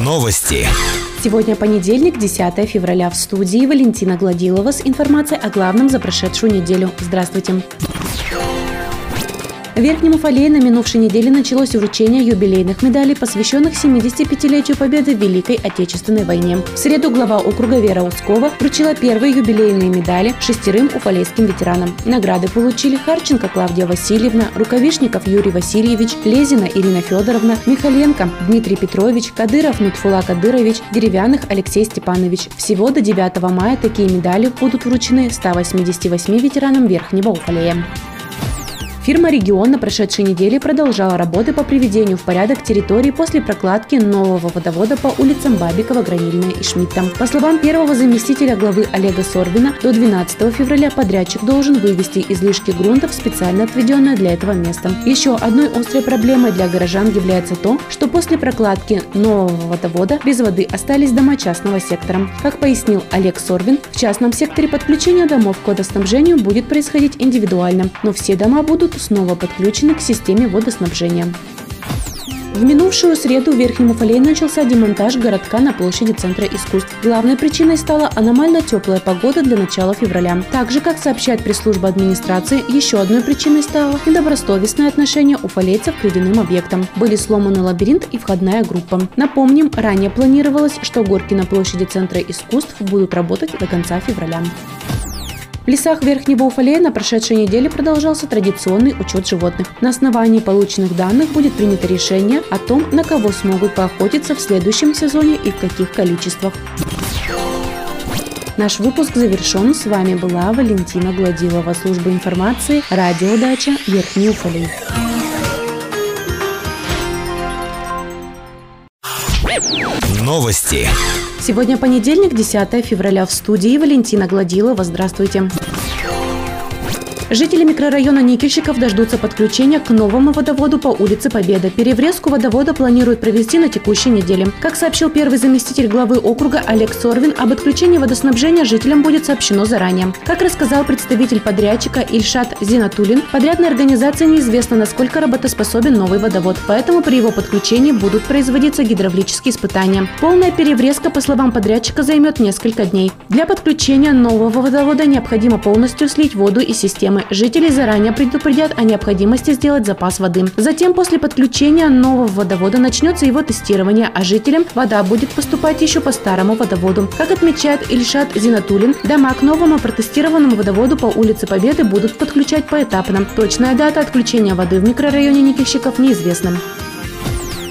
Новости. Сегодня понедельник, 10 февраля. В студии Валентина Гладилова с информацией о главном за прошедшую неделю. Здравствуйте. В Верхнем Уфалее на минувшей неделе началось вручение юбилейных медалей, посвященных 75-летию победы в Великой Отечественной войне. В среду глава округа Вера Ускова вручила первые юбилейные медали шестерым уфалейским ветеранам. Награды получили Харченко Клавдия Васильевна, Рукавишников Юрий Васильевич, Лезина Ирина Федоровна, Михаленко Дмитрий Петрович, Кадыров Нутфула Кадырович, Деревянных Алексей Степанович. Всего до 9 мая такие медали будут вручены 188 ветеранам Верхнего Уфалея. Фирма «Регион» на прошедшей неделе продолжала работы по приведению в порядок территории после прокладки нового водовода по улицам Бабикова, Гранильная и Шмидта. По словам первого заместителя главы Олега Сорбина, до 12 февраля подрядчик должен вывести излишки грунта в специально отведенное для этого место. Еще одной острой проблемой для горожан является то, что после прокладки нового водовода без воды остались дома частного сектора. Как пояснил Олег Сорбин, в частном секторе подключение домов к водоснабжению будет происходить индивидуально, но все дома будут снова подключены к системе водоснабжения. В минувшую среду в Верхнем Уфалее начался демонтаж городка на площади Центра искусств. Главной причиной стала аномально теплая погода для начала февраля. Также, как сообщает пресс-служба администрации, еще одной причиной стало недобросовестное отношение уфалейцев к ледяным объектам. Были сломаны лабиринт и входная группа. Напомним, ранее планировалось, что горки на площади Центра искусств будут работать до конца февраля. В лесах Верхнего Уфалея на прошедшей неделе продолжался традиционный учет животных. На основании полученных данных будет принято решение о том, на кого смогут поохотиться в следующем сезоне и в каких количествах. Наш выпуск завершен. С вами была Валентина Гладилова, служба информации, радиодача Верхний Уфалей. Новости. Сегодня понедельник, 10 февраля. В студии Валентина Гладилова. Здравствуйте. Жители микрорайона Никельщиков дождутся подключения к новому водоводу по улице Победа. Переврезку водовода планируют провести на текущей неделе. Как сообщил первый заместитель главы округа Олег Сорвин, об отключении водоснабжения жителям будет сообщено заранее. Как рассказал представитель подрядчика Ильшат Зинатулин, подрядной организации неизвестно, насколько работоспособен новый водовод, поэтому при его подключении будут производиться гидравлические испытания. Полная переврезка, по словам подрядчика, займет несколько дней. Для подключения нового водовода необходимо полностью слить воду из системы Жители заранее предупредят о необходимости сделать запас воды. Затем после подключения нового водовода начнется его тестирование, а жителям вода будет поступать еще по старому водоводу. Как отмечает Ильшат Зинатулин, дома к новому протестированному водоводу по улице Победы будут подключать поэтапно. Точная дата отключения воды в микрорайоне Никельщиков неизвестна.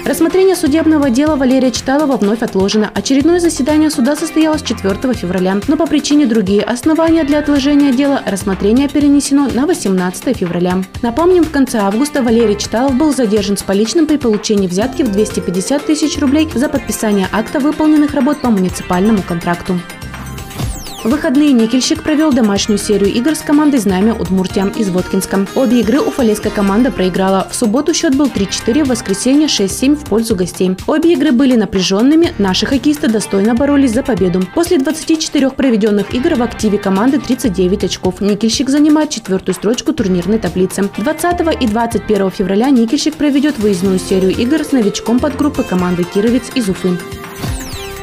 Рассмотрение судебного дела Валерия Читалова вновь отложено. Очередное заседание суда состоялось 4 февраля, но по причине другие основания для отложения дела рассмотрение перенесено на 18 февраля. Напомним, в конце августа Валерий Читалов был задержан с поличным при получении взятки в 250 тысяч рублей за подписание акта выполненных работ по муниципальному контракту. В выходные Никельщик провел домашнюю серию игр с командой «Знамя» Удмуртия из Воткинска. Обе игры уфалейская команда проиграла. В субботу счет был 3-4, в воскресенье 6-7 в пользу гостей. Обе игры были напряженными, наши хоккеисты достойно боролись за победу. После 24 проведенных игр в активе команды 39 очков. Никельщик занимает четвертую строчку турнирной таблицы. 20 и 21 февраля Никельщик проведет выездную серию игр с новичком подгруппы команды «Кировец» из Уфы.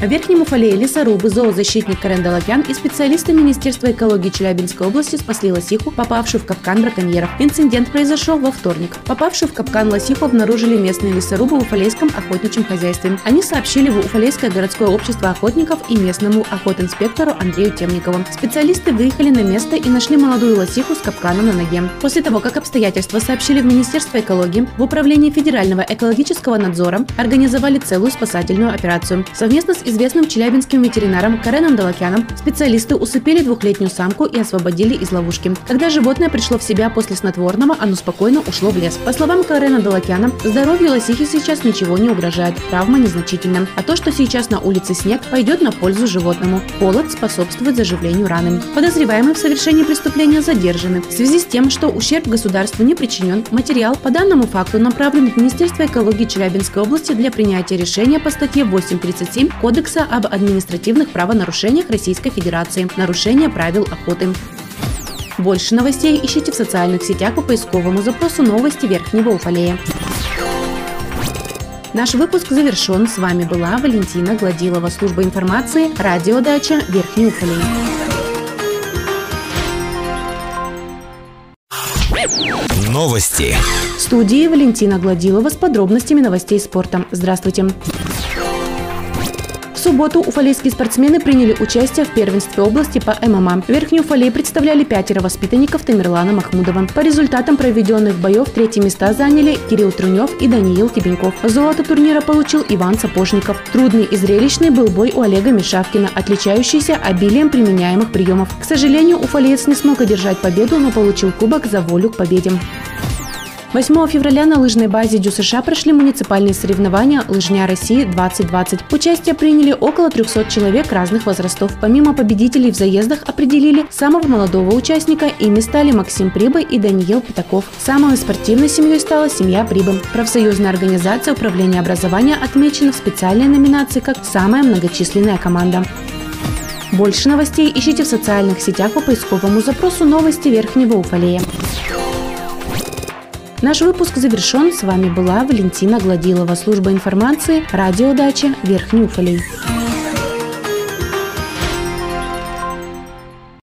В Верхнем Уфалее лесорубы, зоозащитник Карен Долопян и специалисты Министерства экологии Челябинской области спасли лосиху, попавшую в капкан браконьеров. Инцидент произошел во вторник. Попавшую в капкан лосиху обнаружили местные лесорубы в Уфалейском охотничьем хозяйстве. Они сообщили в Уфалейское городское общество охотников и местному охотинспектору Андрею Темникову. Специалисты выехали на место и нашли молодую лосиху с капканом на ноге. После того, как обстоятельства сообщили в Министерство экологии, в Управлении Федерального экологического надзора организовали целую спасательную операцию. Совместно с известным челябинским ветеринаром Кареном Далакяном специалисты усыпили двухлетнюю самку и освободили из ловушки. Когда животное пришло в себя после снотворного, оно спокойно ушло в лес. По словам Карена Далакяна, здоровью лосихи сейчас ничего не угрожает, травма незначительна. А то, что сейчас на улице снег, пойдет на пользу животному. Холод способствует заживлению раны. Подозреваемые в совершении преступления задержаны. В связи с тем, что ущерб государству не причинен, материал по данному факту направлен в Министерство экологии Челябинской области для принятия решения по статье 8.37 Кодекса об административных правонарушениях Российской Федерации «Нарушение правил охоты». Больше новостей ищите в социальных сетях по поисковому запросу «Новости Верхнего Уфалея». Наш выпуск завершен. С вами была Валентина Гладилова, служба информации, радиодача Верхний Уфалей. Новости. В студии Валентина Гладилова с подробностями новостей спорта. Здравствуйте субботу уфалейские спортсмены приняли участие в первенстве области по ММА. Верхнюю Уфалей представляли пятеро воспитанников Тамерлана Махмудова. По результатам проведенных боев третьи места заняли Кирилл Трунев и Даниил Тебеньков. Золото турнира получил Иван Сапожников. Трудный и зрелищный был бой у Олега Мишавкина, отличающийся обилием применяемых приемов. К сожалению, уфалеец не смог одержать победу, но получил кубок за волю к победе. 8 февраля на лыжной базе Дю США прошли муниципальные соревнования «Лыжня России-2020». Участие приняли около 300 человек разных возрастов. Помимо победителей в заездах определили самого молодого участника. Ими стали Максим Прибы и Даниил Пятаков. Самой спортивной семьей стала семья Прибы. Профсоюзная организация управления образования отмечена в специальной номинации как «Самая многочисленная команда». Больше новостей ищите в социальных сетях по поисковому запросу «Новости Верхнего Уфалея». Наш выпуск завершен. С вами была Валентина Гладилова, служба информации, радиодача Верхний Уфалей.